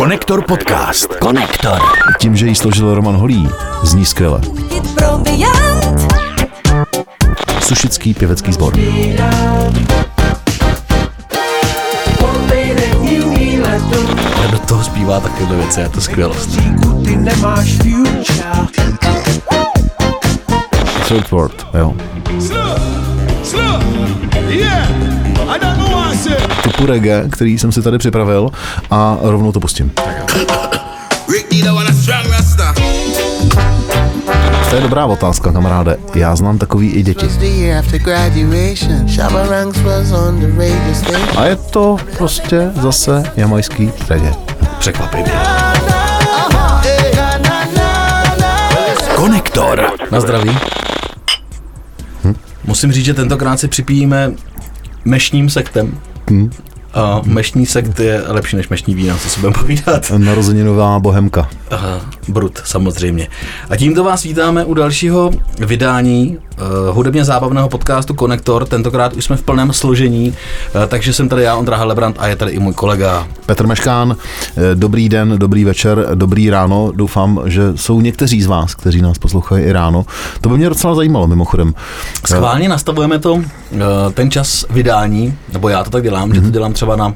Konektor podcast. Konektor. Tím, že ji složil Roman Holý, zní skvěle. Sušický pěvecký sbor. A do toho zpívá takovéhle věci, je to skvělost. Third World, jo. Typu reggae, který jsem si tady připravil a rovnou to pustím. To je dobrá otázka, kamaráde. Já znám takový i děti. A je to prostě zase jamajský reggae. Překvapivě. Konektor. Na zdraví. Musím říct, že tentokrát si připijíme mešním sektem. A mešní sekt je lepší než mešní víno, co si budeme povídat. Narozeninová bohemka. Aha, brut, samozřejmě. A tímto vás vítáme u dalšího vydání uh, hudebně zábavného podcastu Konektor. Tentokrát už jsme v plném složení, uh, takže jsem tady já, Ondra Helebrant, a je tady i můj kolega. Petr Meškán, eh, dobrý den, dobrý večer, dobrý ráno. Doufám, že jsou někteří z vás, kteří nás poslouchají i ráno. To by mě docela zajímalo, mimochodem. Schválně nastavujeme to, uh, ten čas vydání, nebo já to tak dělám, že to dělám třeba na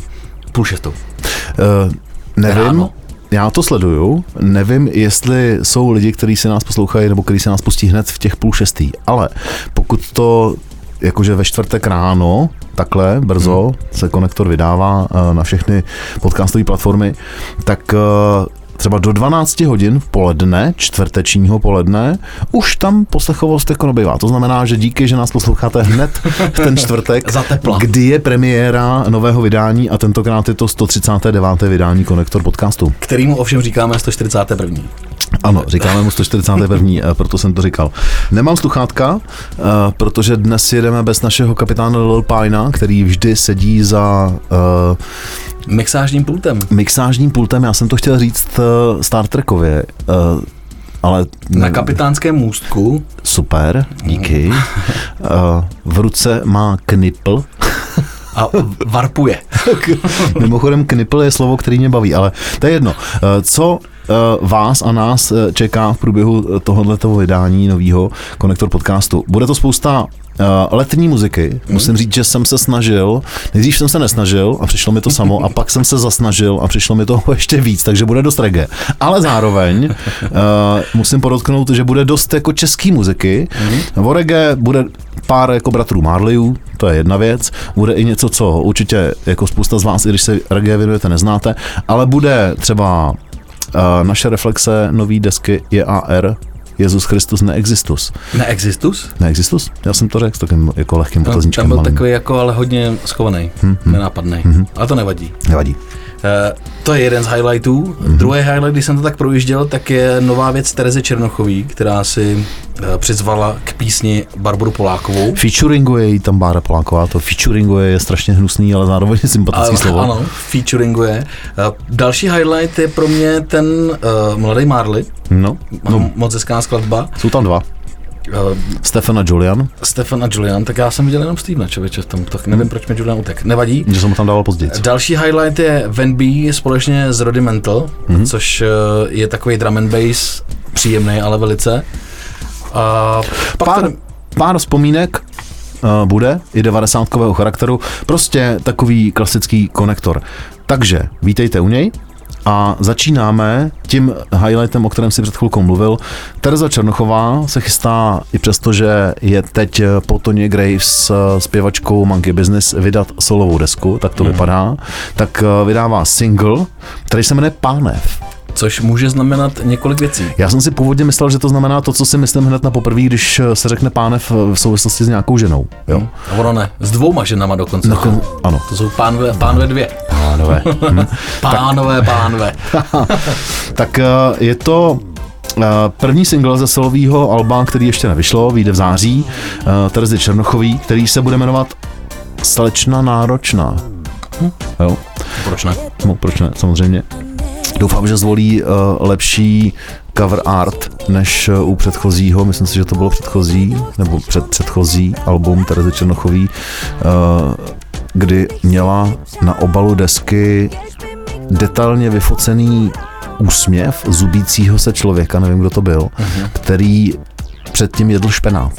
půl šestou. Uh, nevím, Ráno. já to sleduju, nevím, jestli jsou lidi, kteří se nás poslouchají nebo kteří se nás pustí hned v těch půl šestý, ale pokud to jakože ve čtvrtek ráno, takhle brzo hmm. se konektor vydává eh, na všechny podcastové platformy, tak eh, třeba do 12 hodin v poledne, čtvrtečního poledne, už tam poslechovost jako nebývá. To znamená, že díky, že nás posloucháte hned v ten čtvrtek, kdy je premiéra nového vydání a tentokrát je to 139. vydání Konektor podcastu. Kterýmu ovšem říkáme 141. Ano, říkáme mu 141. eh, proto jsem to říkal. Nemám sluchátka, eh, protože dnes jedeme bez našeho kapitána Lil Pina, který vždy sedí za uh, Mixážním pultem. mixážním pultem. Já jsem to chtěl říct uh, Star Trekově, uh, ale Na kapitánském můstku super, díky. Uh, v ruce má knipl. a varpuje. Mimochodem knipl je slovo, který mě baví, ale to je jedno. Co vás a nás eh, čeká v průběhu tohoto vydání nového Konektor podcastu? Bude to spousta eh, letní muziky. Musím říct, že jsem se snažil, nejdřív jsem se nesnažil a přišlo mi to samo a pak jsem se zasnažil a přišlo mi toho ještě víc, takže bude dost reggae. Ale zároveň uh, musím podotknout, že bude dost jako český muziky. O reggae bude pár jako bratrů Marleyů, to je jedna věc. Bude i něco, co určitě jako spousta z vás, i když se reggae věnujete, neznáte, ale bude třeba uh, naše reflexe nový desky JAR, Jezus Christus neexistus. Neexistus? Neexistus? Já jsem to řekl s takovým jako lehkým No, otazníčkem. tam byl malým. takový jako ale hodně schovaný, nenápadný. Ale to nevadí. Nevadí. Eh, to je jeden z highlightů. Druhý highlight, když jsem to tak projížděl, tak je nová věc Terezy Černochový, která si eh, přizvala k písni Barboru Polákovou. Featuringuje jí tam Bára Poláková, to featuringuje je strašně hnusný, ale zároveň je sympatický A- slovo. Ano, featuringuje. Eh, Další highlight je pro mě ten uh, Mladý Marley. No, No. no, Moc hezká skladba. jsou tam dva. Uh, Stefan a Julian, Stefan a Julian, tak já jsem viděl jenom Stevena, člověče, v tom, tak nevím, proč mi Julian utek. Nevadí. že jsem ho tam dával později. Další highlight je Van B společně s Rudimental, mm-hmm. což eh, je takový drum and bass, příjemný, ale velice. A pak Pár, tady, pár vzpomínek uh, bude, i 90 charakteru, prostě takový klasický konektor. Takže vítejte u něj a začínáme tím highlightem, o kterém si před chvilkou mluvil. Tereza Černochová se chystá, i přesto, že je teď po Toně Graves s zpěvačkou Monkey Business vydat solovou desku, tak to vypadá, tak eh, vydává single, který se jmenuje Pánev. což může znamenat několik věcí. Já jsem si původně myslel, že to znamená to, co si myslím hned na poprvé, když eh, se řekne pánev v souvislosti s nějakou ženou. Jo? A ono ne, s dvouma ženama dokonce. No, ano. To jsou pánové, pánové dvě. Pánové. Hm. Pánové, pánové. tak eh, je to eh, první single ze solového alba, který ještě nevyšlo, vyjde v září, eh, Terezy Černochový, který se bude jmenovat Slečna náročná. Jo, Proč ne? no, proč ne, samozřejmě. Doufám, že zvolí uh, lepší cover art než uh, u předchozího. Myslím si, že to bylo předchozí, nebo před předchozí album Terezy Černochový, uh, kdy měla na obalu desky detailně vyfocený úsměv zubícího se člověka, nevím, kdo to byl, který předtím jedl špenát.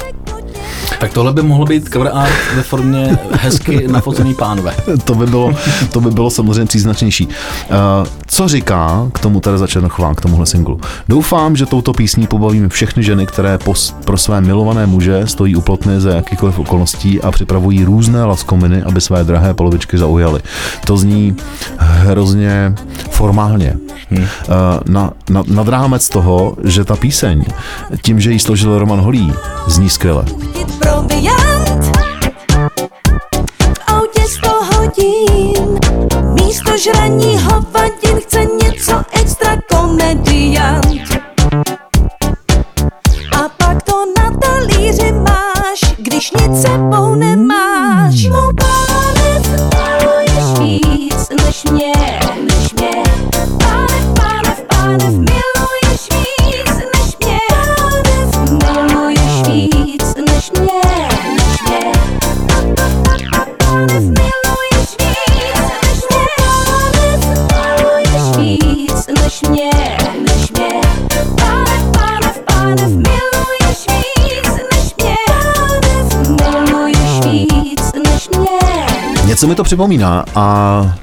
Tak tohle by mohlo být cover art ve formě hezky nafocený pánve. to by bylo, to by bylo samozřejmě příznačnější. Uh, co říká k tomu Tereza Černochová, k tomuhle singlu? Doufám, že touto písní pobavíme všechny ženy, které pos, pro své milované muže stojí u plotny za jakýkoliv okolností a připravují různé laskominy, aby své drahé polovičky zaujaly. To zní hrozně formálně. Hmm. Uh, na, na, nad rámec toho, že ta píseň, tím, že ji složil Roman Holý, zní skvěle. Proviant. V autě sto hodin, místo žraní hovadin připomíná a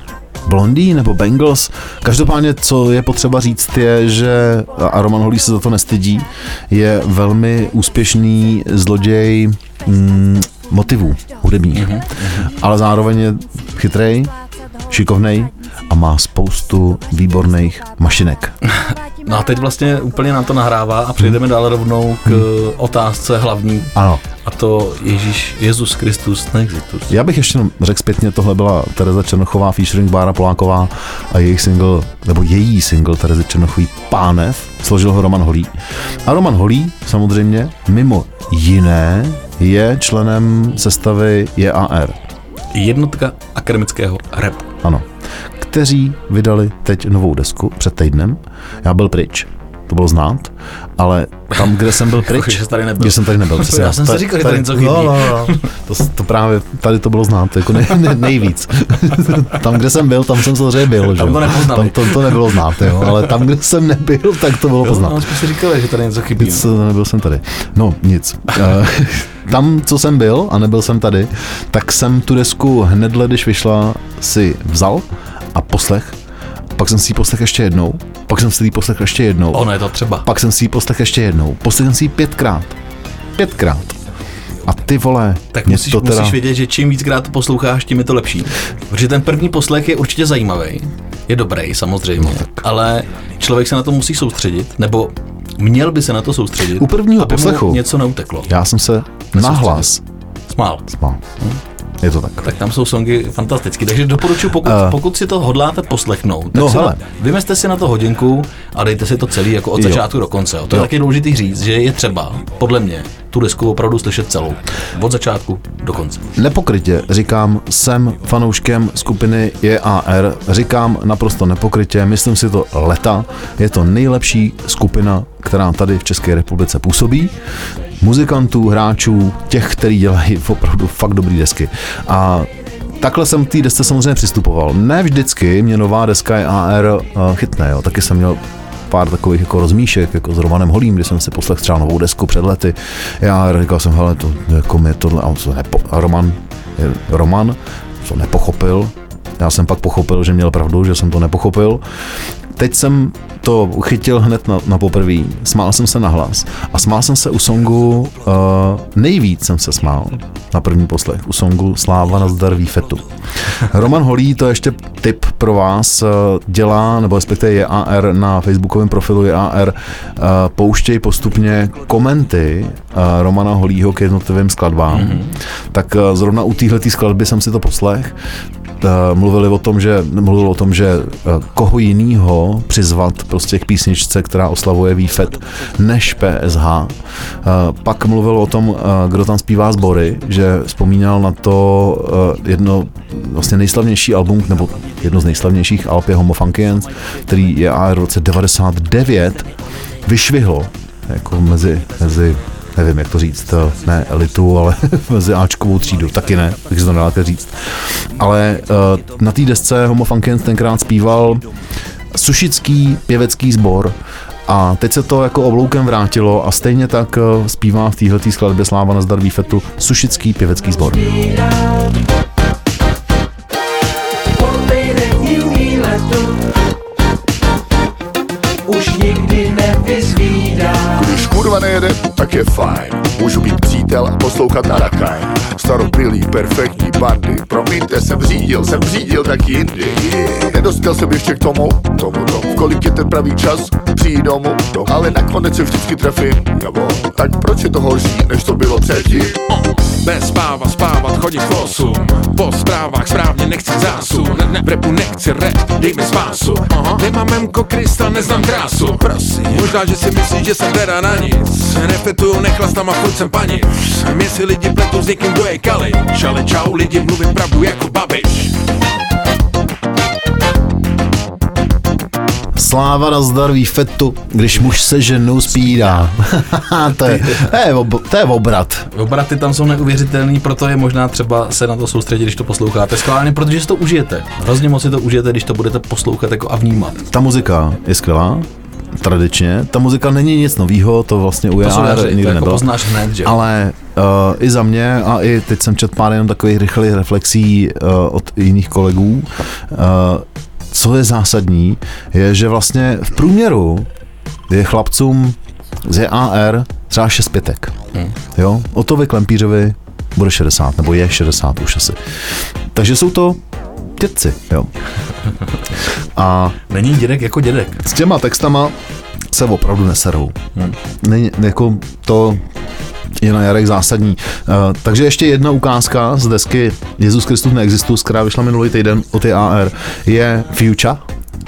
Blondý nebo Bengals. Každopádně, co je potřeba říct, je, že, a Roman Holý se za to nestydí, je velmi úspěšný zloděj mm, motivů hudebních. Mm-hmm. Ale zároveň je chytrej, šikovnej a má spoustu výborných mašinek. No a teď vlastně úplně nám to nahrává a přejdeme dál rovnou k otázce hlavní. Ano. A to Ježíš, Jezus Kristus Neexitus. Já bych ještě řekl zpětně, tohle byla Tereza Černochová, featuring Bára Poláková a jejich single, nebo její single Terezy Černochový Pánev, složil ho Roman Holý. A Roman Holý samozřejmě mimo jiné je členem sestavy JAR. Jednotka akademického rapu. Ano. Kteří vydali teď novou desku před týdnem. Já byl pryč, to bylo znát, ale tam, kde jsem byl pryč, že tady nebyl. že jsem tady nebyl. Přesně, Já jsem si říkal, že tady něco chybí. No, no, no. To, to, právě, tady to bylo znát, jako nej, nej, nejvíc. tam, kde jsem byl, tam jsem samozřejmě byl. Tam že? to nepoznali. Tam to, to nebylo znát, jo, ale tam, kde jsem nebyl, tak to bylo poznat. no, jsme si říkali, že tady něco chybí. Nic, nebyl jsem tady. No, nic. Eh, Tam, co jsem byl a nebyl jsem tady, tak jsem tu desku hnedle, když vyšla, si vzal a poslech. Pak jsem si ji poslech ještě jednou. Pak jsem si ji poslech ještě jednou. Ono je to třeba. Pak jsem si ji poslech ještě jednou. Poslech jsem si ji pětkrát. Pětkrát. A ty vole, Tak mě musíš, to teda... musíš vědět, že čím víckrát to posloucháš, tím je to lepší. Protože ten první poslech je určitě zajímavý, je dobrý samozřejmě, ale člověk se na to musí soustředit, nebo měl by se na to soustředit, U prvního aby poslechu. mu něco neuteklo. Já jsem se nahlas Smál. smál. Je to tak. Tak tam jsou songy fantastické. Takže doporučuji, pokud, uh, pokud si to hodláte poslechnout, tak No, si hele. na, vymezte si na to hodinku a dejte si to celý jako od Jo. začátku do konce. Jo. To je Jo. taky důležitý říct, že je třeba, podle mě, tu desku opravdu slyšet celou. Od začátku do konce. Nepokrytě říkám, jsem fanouškem skupiny JAR, říkám naprosto nepokrytě, myslím si to leta, je to nejlepší skupina, která tady v České republice působí, muzikantů, hráčů, těch, kteří dělají opravdu fakt dobrý desky. A Takhle jsem k té desce samozřejmě přistupoval. Ne vždycky mě nová deska JAR uh, chytne, jo. taky jsem měl pár takových jako rozmíšek, jako s Romanem Holím, kdy jsem si poslech třeba novou desku před lety. Já říkal jsem, hele, to jako mě tohle, a, to nepo, a Roman, je, Roman to nepochopil. Já jsem pak pochopil, že měl pravdu, že jsem to nepochopil. Teď jsem to chytil hned na, na poprví, smál jsem se na hlas a smál jsem se u songu, uh, nejvíc jsem se smál na první poslech, u songu Sláva na zdraví fetu. Roman Holý, to je ještě tip pro vás, uh, dělá, nebo respektive JAR na facebookovém profilu JAR, uh, pouštěj postupně komenty uh, Romana Holího k jednotlivým skladbám. Mm-hmm. Tak uh, zrovna u téhle skladby jsem si to poslech eh, mluvili o tom, že mluvil o tom, že eh, koho jinýho přizvat prostě k písničce, která oslavuje výfet, než PSH. Eh, Pak mluvil o tom, eh, kdo tam zpívá sbory, že vzpomínal na to eh, jedno vlastně nejslavnější album, nebo jedno z nejslavnějších alb je Homo Funkians, který je a v roce 99 vyšvihlo jako mezi, mezi nevím, jak to říct, eh, ne elitu, ale mezi Ačkovou třídu, taky ne, takže to nedá říct. Ale uh, na té desce Homo Funkens tenkrát zpíval sušický pěvecký sbor a teď se to jako obloukem vrátilo a stejně tak eh, zpívá v téhle skladbě Sláva na zdar výfetu Sušický pěvecký sbor. Kurva nejede, tak je fajn. Můžu být přítel a poslouchat na rakaj. Staropilý, perfektní bandy. Promiňte, jsem řídil, jsem řídil taky jindy. Yeah. Nedospěl jsem ještě k tomu, tomu, tomu. Kolik je ten pravý čas, přijít domů. No, ale nakonec se vždycky trefím, nebo tak proč je to horší, než to bylo předtím? Bez spáva, spávat, chodit v 8 Po zprávách správně nechci zásu. Ne, ne, v repu nechci rap, dej mi spásu. Aha. Nemám memko Krista, neznám krásu. Prosím. Možná, že si myslíš, že jsem teda na nic. Refetuju, nechlastám a chuť jsem panic Mě si lidi pletou s někým, kdo je kalič. Ale čau, lidi mluvím pravdu jako babiš Sláva na zdar výfetu, když muž se ženou spírá. to, je, to, je ob, to je obrat. Obraty tam jsou neuvěřitelný, proto je možná třeba se na to soustředit, když to posloucháte schválně, protože si to užijete. Hrozně moc si to užijete, když to budete poslouchat jako a vnímat. Ta muzika je skvělá, tradičně. Ta muzika není nic novýho, to vlastně u JR nikdy jako nebylo. poznáš hned, že? Ale uh, i za mě a i teď jsem četl pár jenom takových rychlých reflexí uh, od jiných kolegů. Uh, co je zásadní, je, že vlastně v průměru je chlapcům z JAR třeba 6 pětek. Hmm. Jo? O to vy Klempířovi bude 60, nebo je 60 už asi. Takže jsou to dětci, jo. A Není dědek jako dědek. s těma textama se opravdu neserou. Není, jako to je na Jarek zásadní. Uh, takže ještě jedna ukázka z desky Jezus Kristus neexistus, která vyšla minulý týden od AR, je Future.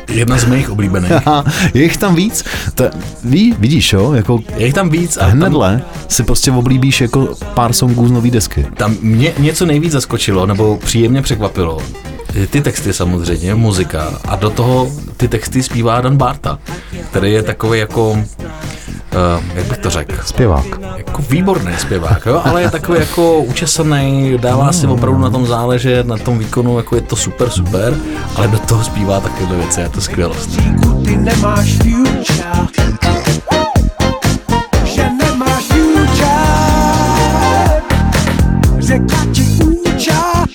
Jedna z mých oblíbených. Je jich tam víc. To, ví, vidíš, jo, jako Je jich tam víc a tam, hnedle si prostě oblíbíš jako pár songů z nový desky. tam mě něco nejvíc zaskočilo, nebo příjemně překvapilo. Ty texty samozřejmě, muzika a do toho ty texty zpívá Dan Barta, který je takový jako, uh, jak bych to řekl, Zpěvák. jako výborný zpěvák, jo? ale je takový jako učesaný, dává si opravdu na tom záležet, na tom výkonu, jako je to super, super, ale do toho zpívá takové věci, je to skvělost. Ty nemáš future Že nemáš future Řekla ti úča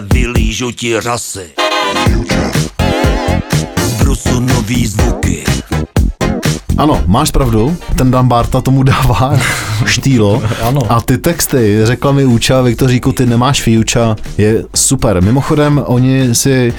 vylížu ti řasy Z brusu nový zvuky Ano, máš pravdu, ten Dan Barta tomu dává štýlo. Ano. A ty texty, řekla mi Úča, Viktoříku, ty nemáš future, je super. Mimochodem, oni si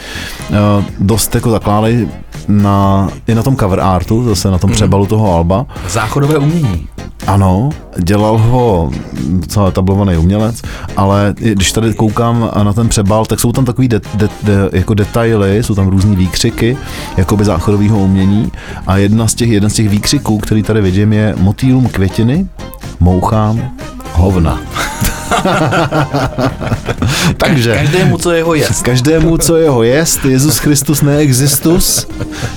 uh, dost jako zakládají na, i na tom cover artu, zase na tom přebalu toho alba. Záchodové umění. Ano, dělal ho docela tablovaný umělec, ale když tady koukám na ten přebal, tak jsou tam takový de, de, de, jako detaily, jsou tam různý výkřiky, jakoby záchodového umění a jedna z těch, jeden z těch výkřiků, který tady vidím, je motýlům květiny, mouchám, hovna. Takže Každému, co jeho jest. každému, co jeho jest, Jezus Christus neexistus,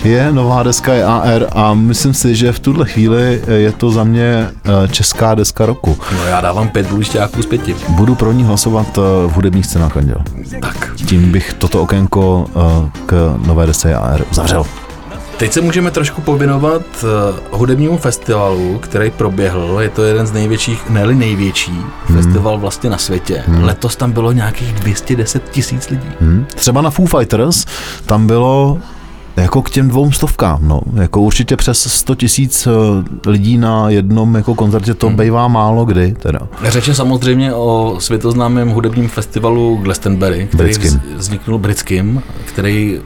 je nová deska je AR a myslím si, že v tuhle chvíli je to za mě eh, česká deska roku. No já dávám pět blušťáků z pěti. Budu pro ní hlasovat eh, v hudebních scénách Anděl. Tak. Tím bych toto okénko eh, k nové desce AR uzavřel. Teď se můžeme trošku pověnovat uh, hudebnímu festivalu, který proběhl. Je to jeden z největších, ne největší Hmm. festival vlastně na světě. Letos tam bylo nějakých 210 tisíc lidí. Hm? Třeba na Foo Fighters tam bylo jako k těm dvou stovkám, no. Jako určitě přes 100 tisíc eh, lidí na jednom jako koncertě to bývá málo kdy, teda. Řeč je samozřejmě o světoznámém hudebním festivalu Glastonbury, který Britským. vz- vzniknul britským, který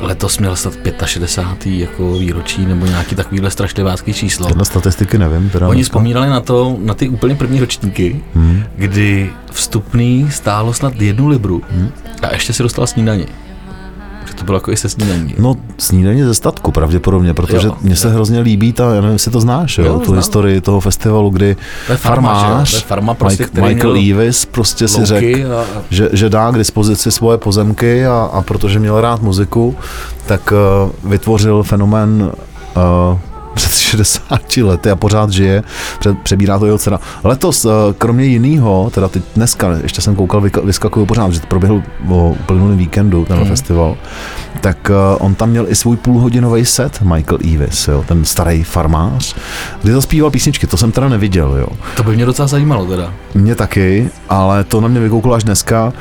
letos měl snad 65. jako výročí nebo nějaký takovýhle strašlivácký číslo. Tyhle statistiky nevím. Teda Oni dneska. vzpomínali na to, na ty úplně první ročníky, Hmm. kdy vstupný stálo snad jednu libru Hmm. a ještě si dostal snídaní. Že to bylo jako i se snídaní. No, snídaně ze statku pravděpodobně, protože mně se hrozně líbí ta, já nevím, jestli to znáš, jo, Jo, tu znám. historii toho festivalu, kdy To je farma, že farmář, To je farma prostě, Mike, který Michael měl Eavis prostě si řekl, a- že, že dá k dispozici svoje pozemky a, a protože měl rád muziku, tak uh, vytvořil fenomén uh, 60 lety a pořád žije, přebírá to jeho dcera. Letos, uh, kromě jiného, teda teď dneska, ještě jsem koukal, vyskakuju pořád, že to proběhl o uplynulém víkendu, tenhle Mhm. festival, tak uh, on tam měl i svůj půlhodinový set, Michael Eavis, jo, ten starý farmář, kdy zaspíval písničky, to jsem teda neviděl, jo. To by mě docela zajímalo teda. Mě taky, ale to na mě vykouklo až dneska.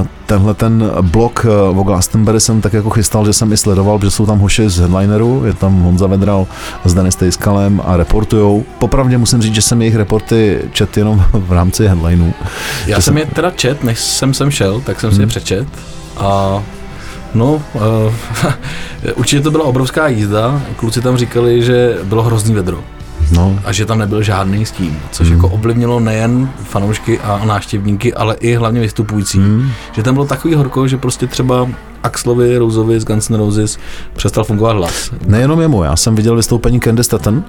Uh, Tenhle ten blok uh, o Glastonbury jsem tak jako chystal, že jsem i sledoval, protože jsou tam hoši z headlineru, je tam Honza Vedral s Denis Tejskalem a reportujou. Popravdě musím říct, že jsem jejich reporty čet jenom v rámci headlinů. Já Že jsem je teda čet, než jsem sem šel, tak jsem si Hmm. je přečet a no, uh, určitě to byla obrovská jízda. Kluci tam říkali, že bylo hrozný vedro No, a že tam nebyl žádný stín, což jako ovlivnilo nejen fanoušky a návštěvníky, ale i hlavně vystupující. Hmm. Že tam bylo takový horko, že prostě třeba Axlovi Roseovi z Guns N' Roses přestal fungovat hlas. Nejenom jemu, já jsem viděl vystoupení Candy Staten, uh,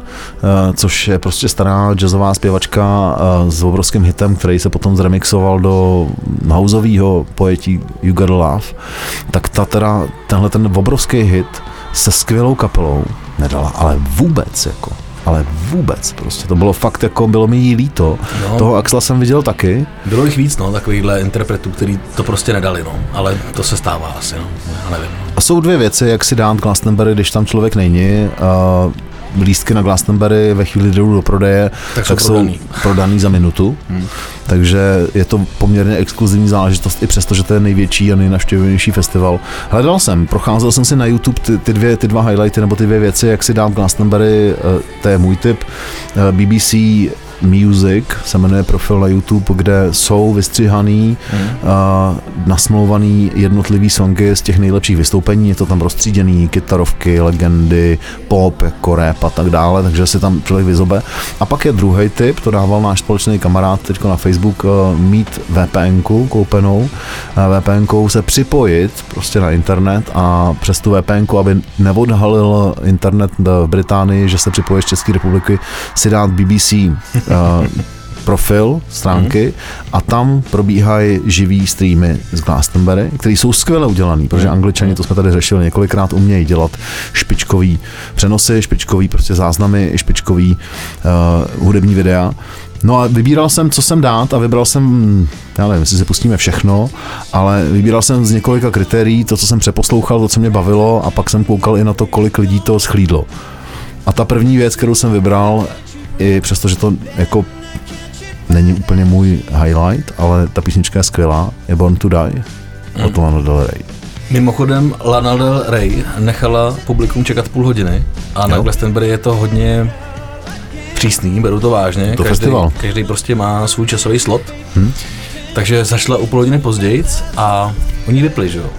což je prostě stará jazzová zpěvačka uh, s obrovským hitem, který se potom zremixoval do houseového pojetí You Gotta Love. Tak ta teda, tenhle ten obrovský hit se skvělou kapelou nedala, ale vůbec jako ale vůbec prostě, to bylo fakt jako, bylo mi jí líto. No. Toho Axla jsem viděl taky, Bylo jich víc, no, takovýchhle interpretů, který to prostě nedali, no, ale to se stává asi, no, já nevím. A jsou dvě věci, jak si dát Glastonbury, když tam člověk není. Uh, lístky na Glastonbury ve chvíli, kdy jdou do prodeje, Tak jsou jsou prodaný. prodaný za minutu. Hmm. Takže je to poměrně exkluzivní záležitost, i přesto, že to je největší a nejnavštěvnější festival. Hledal jsem, procházel jsem si na YouTube ty, ty, dvě, ty dva highlighty nebo ty dvě věci, jak si dát Glastonbury, uh, to je můj tip. Uh, BBC Music se jmenuje profil na YouTube, kde jsou vystřihaný, Hmm. uh, nasmlouvaný jednotlivý songy z těch nejlepších vystoupení, je to tam rozstříděný, kytarovky, legendy, pop, jako rap a tak dále, takže si tam člověk vyzobe. A pak je druhý tip, to dával náš společný kamarád teď na Facebook, uh, mít VPN koupenou, uh, VPN se připojit prostě na internet a přes tu VPN, aby neodhalil internet v Británii, že se připojí z České republiky, si dát BBC profil stránky a tam probíhají živý streamy z Glastonbury, které jsou skvěle udělaný, protože angličani, to jsme tady řešili několikrát, umějí dělat špičkový přenosy, špičkový prostě záznamy, špičkový uh, hudební videa. No a vybíral jsem, co jsem dát a vybral jsem, já nevím, jestli si pustíme všechno, ale vybíral jsem z několika kritérií to, co jsem přeposlouchal, to, co mě bavilo a pak jsem koukal i na to, kolik lidí to schlídlo. A ta první věc, kterou jsem vybral, i přesto, že to jako není úplně můj highlight, ale ta písnička je skvělá, je Born to Die od Lana Del Rey. Mimochodem, Lana Del Rey nechala publikum čekat půl hodiny a na Jo. Glastonbury je to hodně přísný, beru to vážně. To každý, festival. každý prostě má svůj časový slot. Hmm. Takže zašla o půl hodiny později a oni vypli, že jo?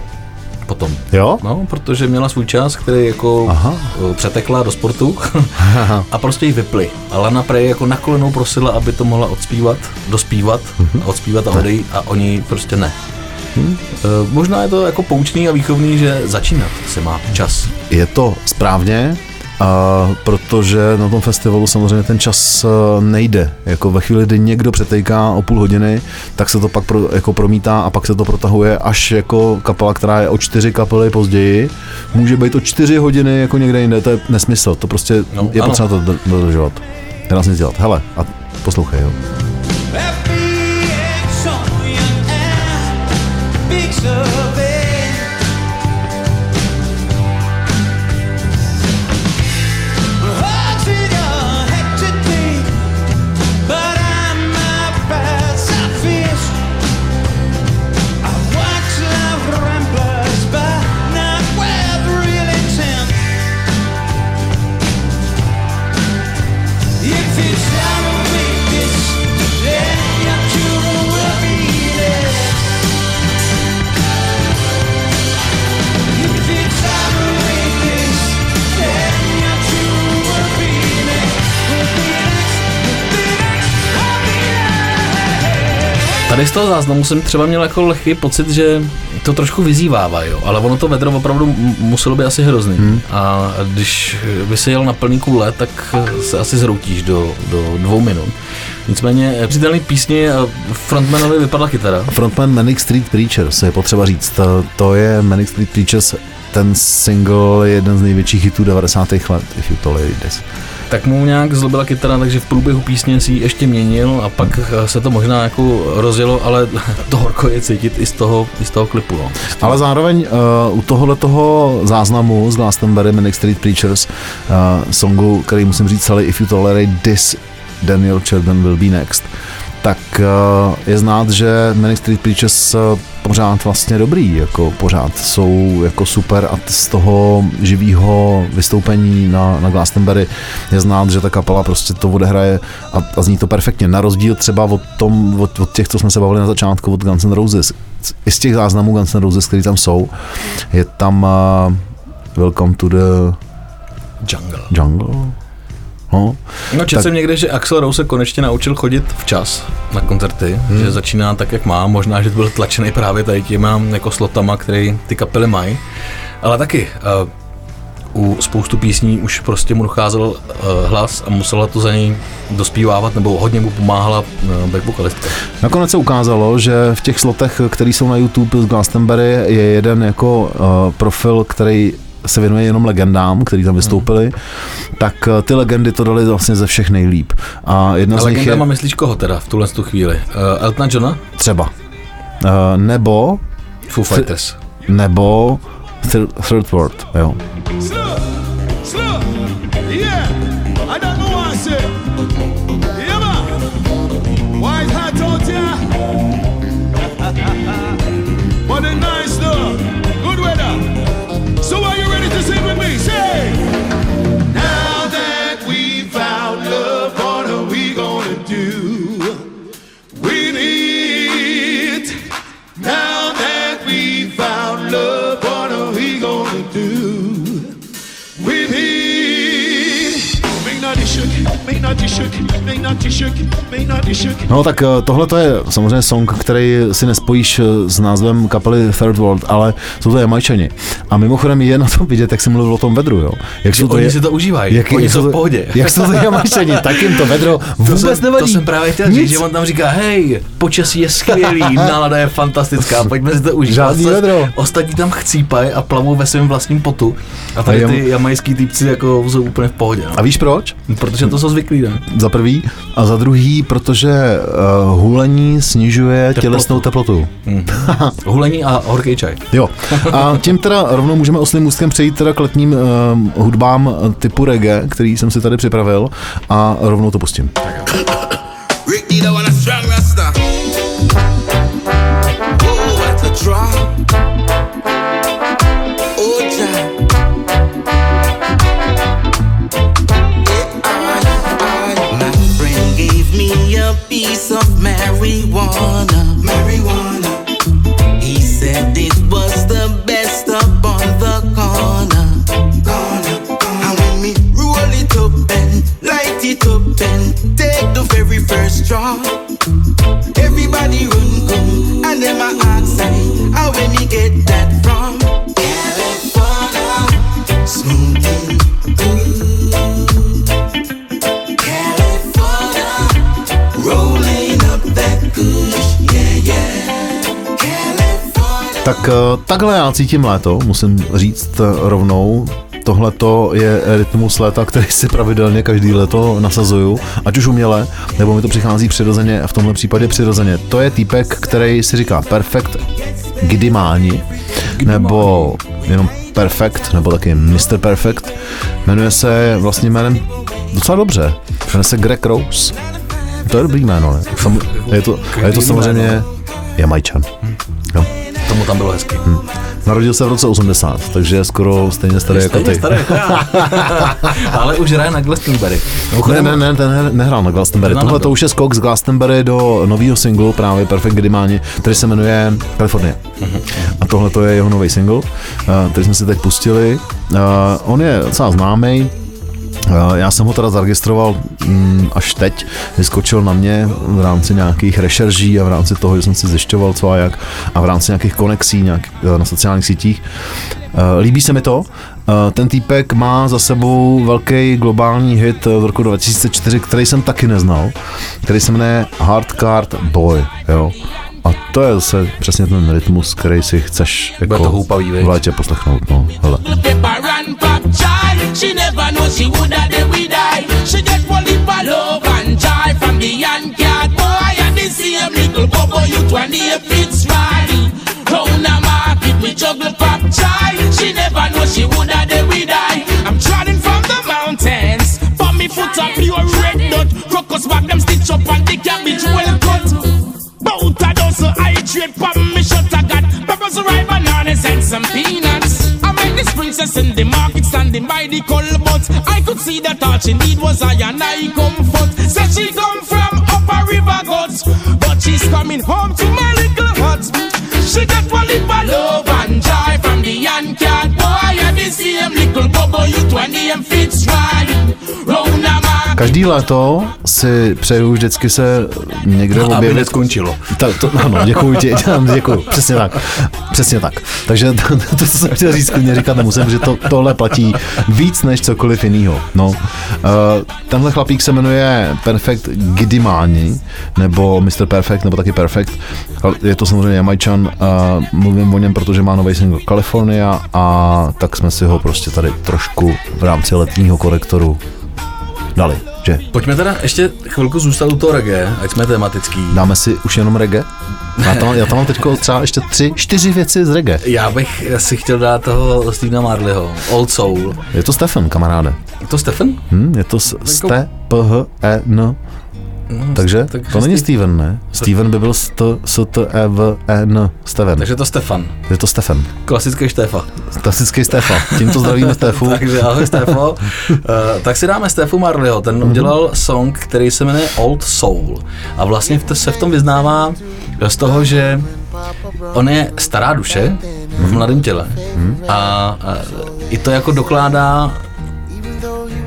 Potom. Jo? No, protože měla svůj čas, který jako Aha. přetekla do sportu a prostě ji vypli. A Lana Prey jako na kolenou prosila, aby to mohla odspívat, dospívat, Mhm. a odspívat a odejít a oni prostě ne. Hmm. Možná je to jako poučný a výchovný, že začínat se má čas. Je to správně, a protože na tom festivalu samozřejmě ten čas eh, nejde. Jako ve chvíli, kdy někdo přetejká o půl hodiny, tak se to pak pro, jako promítá a pak se to protahuje až jako kapela, která je o čtyři kapely později. Může být o čtyři hodiny jako někde jinde, to je nesmysl. To prostě No, je ano. potřeba to do- dodržovat. Nedá se nic dělat. Hele, a poslouchej, jo. If Tady z toho záznamu jsem třeba měl jako lehký pocit, že to trošku vyzývává, jo. ale ono to vedro opravdu muselo být asi hrozný. Hmm. A když by si jel na plný kule, tak se asi zroutíš do, do dvou minut. Nicméně při téhle písni eh, frontmanovi vypadla kytara. Frontman Manic Street Preachers, je potřeba říct, to, to je Manic Street Preachers, ten single je jeden z největších hitů 90. let, if you tolerate this. Tak mu nějak zlobila kytara, takže v průběhu písně si ji ještě měnil a pak eh, se to možná jako rozjelo, ale to horko je cítit i z toho, i z toho klipu. No. Ale zároveň uh, u tohohle toho záznamu z Glastonbury Manic Street Preachers uh, songu, který musím říct celý If You Tolerate This, Daniel Children Will Be Next, tak uh, je znát, že Manic Street Preachers uh, pořád vlastně dobrý, jako pořád jsou jako super a z toho živého vystoupení na, na Glastonbury je znát, že ta kapela prostě to odehraje a, a zní to perfektně. Na rozdíl třeba od, tom, od, od těch, co jsme se bavili na začátku, od Guns N' Roses. I z těch záznamů Guns N' Roses, který tam jsou, je tam uh, Welcome to the Jungle. Jungle. No, No četl Tak- jsem někde, že Axel Rose se konečně naučil chodit včas na koncerty, hmm. že začíná tak, jak má, možná, že byl tlačený právě tady těma jako slotama, který ty kapely mají, ale taky uh, u spoustu písní už prostě mu docházel uh, hlas a musela to za něj dospívávat, nebo hodně mu pomáhala uh, back vokalistka. Nakonec se ukázalo, že v těch slotech, které jsou na YouTube z Glastonbury, je jeden jako uh, profil, který se věnuje jenom legendám, který tam vystoupili, hmm. tak uh, ty legendy to dali vlastně ze všech nejlíp. A jedna A z nich je legendama myslíš koho teda v tuhle tu chvíli? Uh, Eltona Johna? třeba. Uh, nebo, Foo Fighters. nebo Third, third World, jo. Slow, No tak tohle to je samozřejmě song, který si nespojíš eh, s názvem kapely Third World, ale jsou to Jamajčani. A mimochodem je na tom vidět, jak jsem mluvil o tom vedru, jo. Jak jsou Oni je- si to užívají, oni jak jsou v to- pohodě. Jak jsou to Jamajčani, tak jim to vedro vůbec to jsem, nevadí. To jsem právě chtěl říct, že on tam říká, hej, počasí je skvělý, nálada je fantastická, pojďme si to užít. Žádný A zase vedro. Ostatní tam chcípají a plavou ve svém vlastním potu. A A tady jam- ty jamajský týpci jako jsou úplně v pohodě. A No. víš proč? Protože to jsou zvyklí, ne? Za prvý. A za druhý, protože uh, hulení snižuje Teplotu. tělesnou teplotu. Hulení a horký čaj. Jo. A tím teda rovnou můžeme oslým ústkem přejít teda k letním um, hudbám typu reggae, který jsem si tady připravil a rovnou to pustím. D, first draw. Everybody run come and them a ask I how when me get that from. California. Tak eh, takhle já cítím léto, musím říct eh, rovnou. Tohle to je rytmus léta, který si pravidelně každý léto nasazuju, ať už uměle, nebo mi to přichází přirozeně, v tomhle případě přirozeně. To je týpek, který si říká perfekt Gidimani, nebo jenom Perfect, nebo taky Mr. Perfect. Jmenuje se vlastně jménem docela dobře. Jmenuje se Greg Rose. To je dobrý jméno, ne? Sam, je to, a je to samozřejmě Jamajčan. Jo. Tomu tam bylo hezky. Narodil se v roce 80, takže je skoro stejně starý jako ty. starý jako já. Ale už hraje na Glastonbury. Ne, ne, ne, ten ne- nehrál na Glastonbury. Tohle to už je skok z Glastonbury do nového singlu, právě Perfect Gidimani, který se jmenuje Kalifornie. A tohle to je jeho nový single, eh, který jsme si teď pustili. Eh, On je docela známý, Já jsem ho teda zaregistroval mm, až teď, vyskočil na mě v rámci nějakých rešerží a v rámci toho, že jsem si zjišťoval co a jak a v rámci nějakých konexí nějak, eh, na sociálních sítích. Eh, Líbí se mi to. Eh, Ten týpek má za sebou velký globální hit z roku 2004, který jsem taky neznal, který se jmenuje Hard Card Boy. Jo? A to je zase přesně ten rytmus, který si chceš Bude to jako houpavý, v létě poslechnout. No, hele. She never know we die. I'm trotting from the mountains. For me foot up pure red nut. Crocus back them stitch up and the cabbage well cut. A dozen hydrate pop me shut I got peppers, ripe bananas and some peanuts. I met this princess in the market standing by the cold but I could see that all she need was I and I comfort. Said she come from upper river gods, but she's coming home to my little hut. She got one lip of love and joy from the young cat boy and the same little bubble youth when the fits Každý léto si přeju vždycky se někde Aby objevit. neskončilo. Tak to, ano, děkuji ti, děkuji, přesně tak, přesně tak. Takže to, to, to jsem chtěl říct, klidně říkat nemusím, že to, tohle platí víc než cokoliv jiného. No. Uh, tenhle chlapík se jmenuje Perfect Gidimani, nebo Mr. Perfect, nebo taky Perfect. Je to samozřejmě Jamajčan, uh, mluvím o něm, protože má nový single California a tak jsme si ho prostě tady trošku v rámci letního korektoru dali, že? Pojďme teda ještě chvilku zůstat u toho reggae, ať jsme tematický. Dáme si už jenom reggae? Já tam, já tam mám teď třeba ještě tři, čtyři věci z reggae. Já bych si chtěl dát toho Stevena Marleyho, Old Soul. Je to Stefan, kamaráde. Je to Stefan? Hm, je to s- Ste, P, H, E, N. Takže takže to není Steve- Steven, ne? Steven by byl S, T, S, T, E, V, E, N. Steven. Takže je to Stefan. Je to Stefan. Klasický Štéfa. Klasický Stefa. Tímto zdravíme Stefu. Takže ahoj Stefo. Uh, tak si dáme Stefu Marleyho, ten Mhm. udělal song, který se jmenuje Old Soul. A vlastně se v tom vyznává z toho, že on je stará duše v mladém těle. A, a i to jako dokládá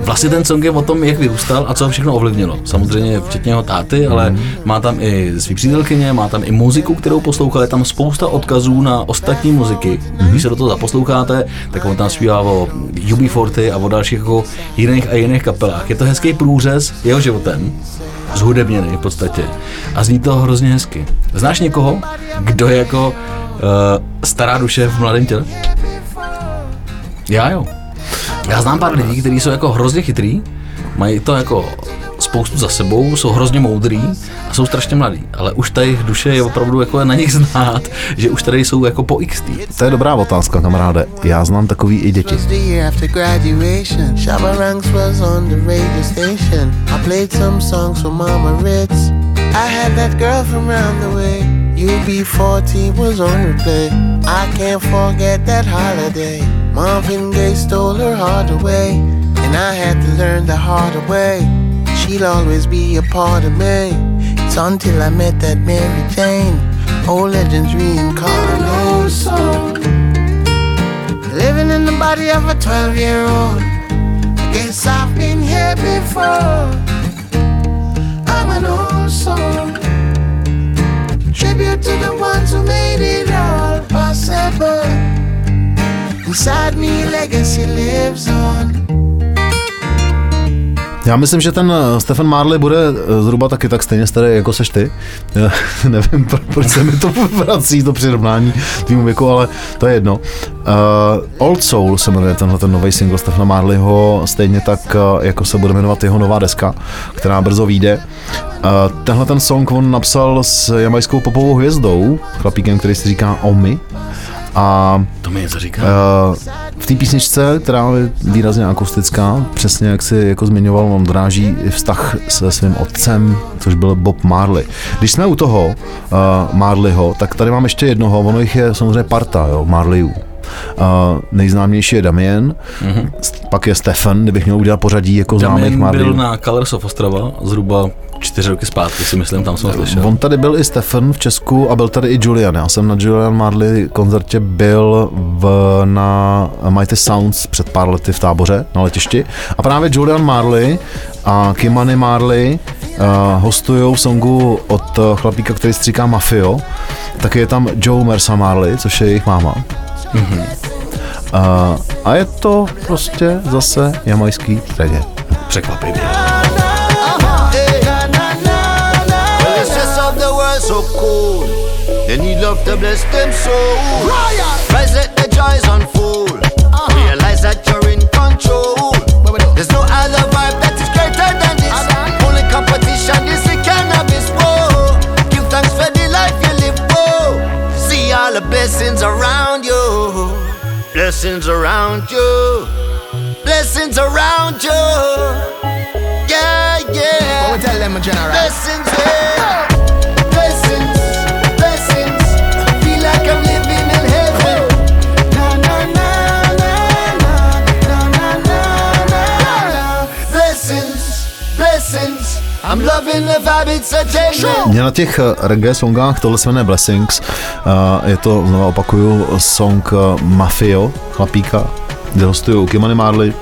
Vlastně ten song je o tom, jak vyrůstal a co ho všechno ovlivnilo. Samozřejmě včetně jeho táty, ale má tam i svý přítelkyně, má tam i muziku, kterou poslouchal, je tam spousta odkazů na ostatní muziky. Když se do toho zaposloucháte, tak on tam zpívá o UB40 a o dalších jako jiných a jiných kapelách. Je to hezký průřez jeho životem, zhudebněný v podstatě. A zní to hrozně hezky. Znáš někoho, kdo je jako uh, stará duše v mladém těle? Já jo. Já znám pár lidí, kteří jsou jako hrozně chytrý, mají to jako spoustu za sebou, jsou hrozně moudrý a jsou strašně mladí, ale už ta jejich duše je opravdu jako na nich znát, že už tady jsou jako po XT. To je dobrá otázka, kamaráde. Já znám takový i děti. I had that girl from round the way. UB40 was on replay. I can't forget that holiday. Marvin Gaye stole her heart away. And I had to learn the hard way. She'll always be a part of me. It's until I met that Mary Jane. Old legends reincarnate. Soul. Living in the body of a 12 year old. I guess I've been here before. I'm an old soul. Tribute to the ones who made it all possible. Inside me, legacy lives on. Já myslím, že ten eh, Stefan Marley bude eh, zhruba taky tak stejně starý, jako seš ty. Já nevím, pro- proč se mi to vrací, to přirovnání tvýmu věku, ale to je jedno. Uh, Old Soul se jmenuje tenhle ten nový single Stefana Marleyho, stejně tak, jako se bude jmenovat jeho nová deska, která brzo vyjde. Uh, tenhle ten song on napsal s jamajskou popovou hvězdou, chlapíkem, který si říká Omi. A To mi něco říká. Uh, v té písničce, která je výrazně akustická, přesně jak si jako zmiňoval, on dráží vztah se svým otcem, což byl Bob Marley. Když jsme u toho uh, Marleyho, tak tady mám ještě jednoho, ono jich je samozřejmě parta, jo, Marleyů. Uh, nejznámější je Damien, Mhm. pak je Stefan, kdybych měl udělat pořadí jako známých Damien byl na Colors of Ostrava zhruba čtyři roky zpátky, si myslím, tam jsem slyšel. On tady byl i Stefan v Česku a byl tady i Julian. Já jsem na Julian Marley koncertě byl v, na Mighty Sounds před pár lety v táboře na letišti. A právě Julian Marley a Kimani Marley uh, hostují v songu od chlapíka, který se říká Mafio. Taky je tam Joe Mersa Marley, což je jejich máma. Mhm. Uh, a je to prostě zase jamajský reggae. Překvapivě. So. They need love to bless them soul. Rise, let the joys unfold. Realize that you're in control. There's no other vibe that is greater than this. Only competition is the cannabis. Whoa. Give thanks for the life you live. Whoa. See all the blessings around you. Blessings around you. Blessings around you. Yeah, yeah. We tell them, General? Blessings, yeah. Blessings, blessings. Feel like I'm living I'm loving the vibe, it's a tango. Mě na těch eh, reggae songách tohle se jmenuje Blessings. Uh, je to, znovu opakuju, song uh, Mafio, chlapíka, kde hostují Kimani Marley,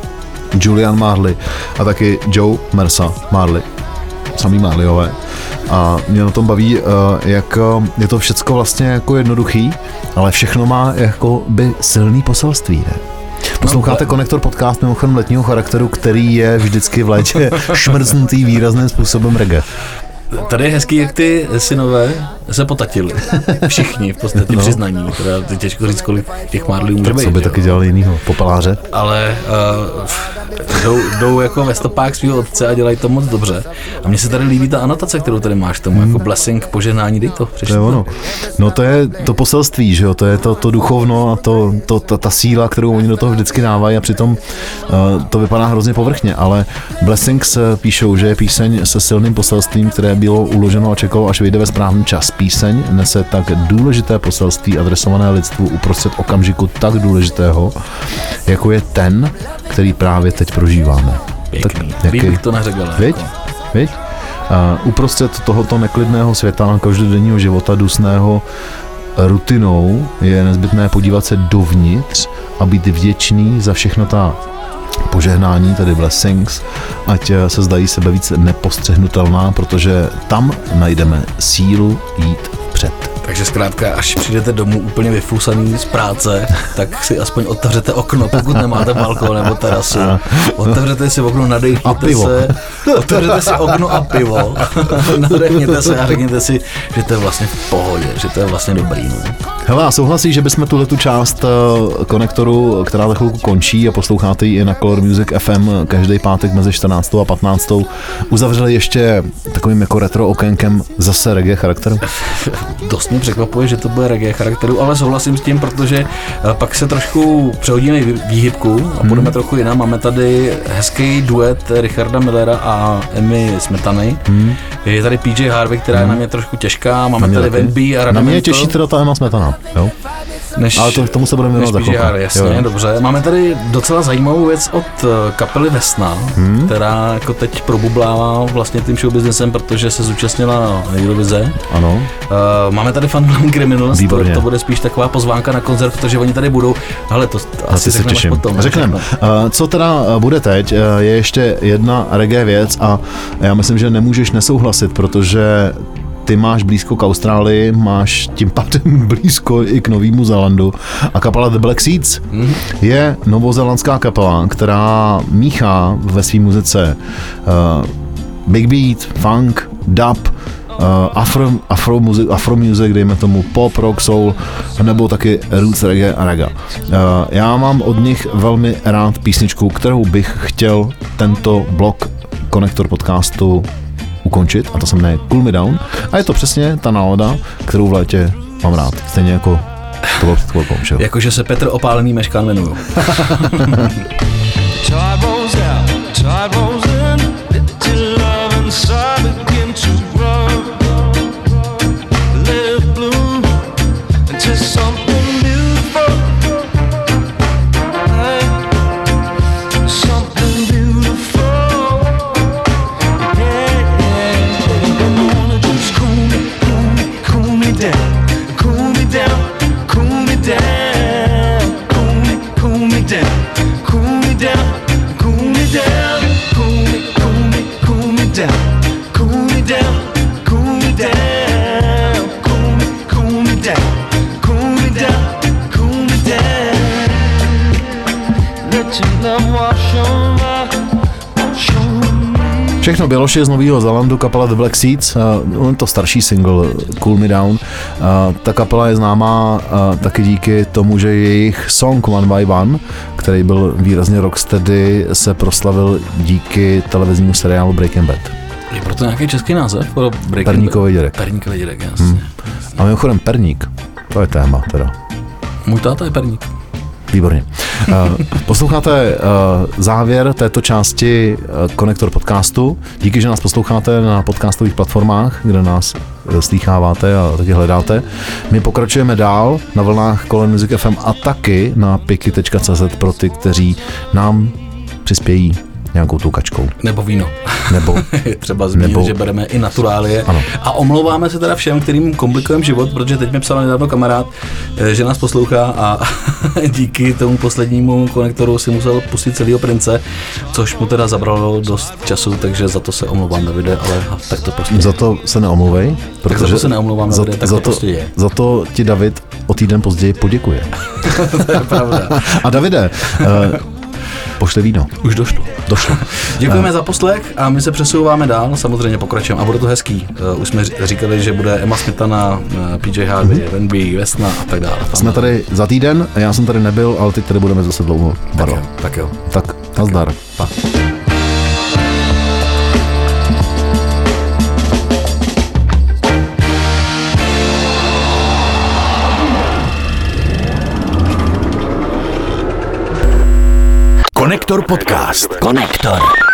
Julian Marley a taky Joe Mersa Marley. Samý Marleyové. A mě na tom baví, jak je to všecko vlastně jako jednoduchý, ale všechno má jako by silný poselství, ne? Posloucháte Konektor podcast mimochodem letního charakteru, který je vždycky v létě šmrznutý výrazným způsobem reggae. Tady je hezký, jak ty synové se potatili. Všichni v podstatě No. přiznaní. Teda je těžko říct, kolik těch Marleyů může Tak být. co by taky dělali jinýho? Popeláře? ale uh, jdou, jdou jako ve stopách svého otce a dělají to moc dobře. A mně se tady líbí ta anotace, kterou tady máš tomu, jako blessing, požehnání, dej to, To přečti je ono. No to je to poselství, že jo, to je to, to duchovno a to, to ta, ta, síla, kterou oni do toho vždycky dávají a přitom uh, to vypadá hrozně povrchně, ale Blessings eh, píšou, že je píseň se silným poselstvím, které bylo uloženo a čekalo, až vyjde ve správný čas. Píseň nese tak důležité poselství adresované lidstvu uprostřed okamžiku tak důležitého, jako je ten, který právě teď prožíváme. Pěkný. Tak, Líp bych to neřekl, Viď? jako. Viď? A uprostřed tohoto neklidného světa, každodenního života dusného rutinou je nezbytné podívat se dovnitř a být vděčný za všechno ta požehnání, tedy blessings, ať eh, se zdají sebe víc nepostřehnutelná, protože tam najdeme sílu jít. Takže zkrátka, až přijdete domů úplně vyfusaný z práce, tak si aspoň otevřete okno, pokud nemáte balkon nebo terasu. Otevřete si okno, nadechněte A pivo. se, otevřete si okno a pivo, nadechněte se a řekněte si, že to je vlastně v pohodě, že to je vlastně dobrý. No. Hele, a souhlasí, že bychom tuhle tu část eh, konektoru, která za chvilku končí a posloucháte ji i na Color Music FM každý pátek mezi 14. a 15. uzavřeli ještě takovým jako retro okénkem zase reggae charakteru? Dost mě překvapuje, že to bude reggae charakteru, ale souhlasím s tím, protože eh, pak se trošku přehodíme vý- výhybku a budeme trochu jinam. Máme tady hezký duet Richarda Millera a Emmy Smetany. Je tady PJ Harvey, která je na mě trošku těžká. Máme Na tady. Van B a Na Radamento. mě těší teda ta Emma Smetana, jo? Než, Ale to, k tomu se budeme věnovat za jasně, Jo, dobře. Máme tady docela zajímavou věc od eh, kapely Vesna, Hmm. která jako teď probublává vlastně tím showbiznesem, protože se zúčastnila na Eurovize. Ano. Uh, máme tady Fun Criminals, to, to bude spíš taková pozvánka na koncert, protože oni tady budou. Ale to asi se těším. potom. Řekneme. Uh, Co teda bude teď, uh, je ještě jedna reggae věc a já myslím, že nemůžeš nesouhlasit, protože ty máš blízko k Austrálii, máš tím pádem blízko i k Novému Zélandu a kapela The Black Seeds Mhm. je novozelandská kapela, která míchá ve své muzice uh, big beat, funk, dub, uh, afro, afro, music, afro music, dejme tomu pop, rock, soul, nebo taky roots reggae a raga. Uh, já mám od nich velmi rád písničku, kterou bych chtěl tento blok konektor podcastu ukončit a to se jmenuje Cool Me Down a je to přesně ta nálada, kterou v létě mám rád. Stejně jako to bylo před chvilkou, že? Jakože se Petr Opálený Meškán jmenuju. me. Všechno Běloši z Nového Zelandu, kapela The Black Seeds, uh, to starší single Cool Me Down. Ta kapela je známá taky díky tomu, že jejich song One by One, který byl výrazně rocksteady, se proslavil díky televiznímu seriálu Breaking Bad. Je proto nějaký český název? Perníkový dědek. Perníkový dědek, jasně. Hmm. A mimochodem Perník, to je téma teda. Můj táta je perník. Výborně. Uh, Posloucháte uh, závěr této části uh, Konektor podcastu. Díky, že nás posloucháte na podcastových platformách, kde nás slýcháváte a taky hledáte. My pokračujeme dál na vlnách Kolem Music FM a taky na piky.cz pro ty, kteří nám přispějí nějakou tou kačkou. Nebo víno. Nebo Třeba zmínit, Nebo- že bereme i naturálie. Ano. A omlouváme se teda všem, kterým komplikujeme život, protože teď mi psal nedávno kamarád, eh, že nás poslouchá a díky tomu poslednímu konektoru si musel pustit celého prince, což mu teda zabralo dost času, takže za to se omlouvám Davide, ale tak to prostě je. za to se neomluvej. Tak za to se neomlouvám, za, Davide, tak za to to, prostě je. za to ti David o týden později poděkuje. to je pravda. A Davide, uh, pošle víno. Už došlo. Došlo. Děkujeme za poslech a my se přesouváme dál, samozřejmě pokračujeme a bude to hezký. Uh, už jsme říkali, že bude Emma Smitana, uh, PJ Harvey, mm-hmm. Venby, Vesna a tak dále. Jsme tady za týden, já jsem tady nebyl, ale teď tady budeme zase dlouho. Tak jo, tak jo. Tak, nazdar. Pa. Konektor podcast. Konektor.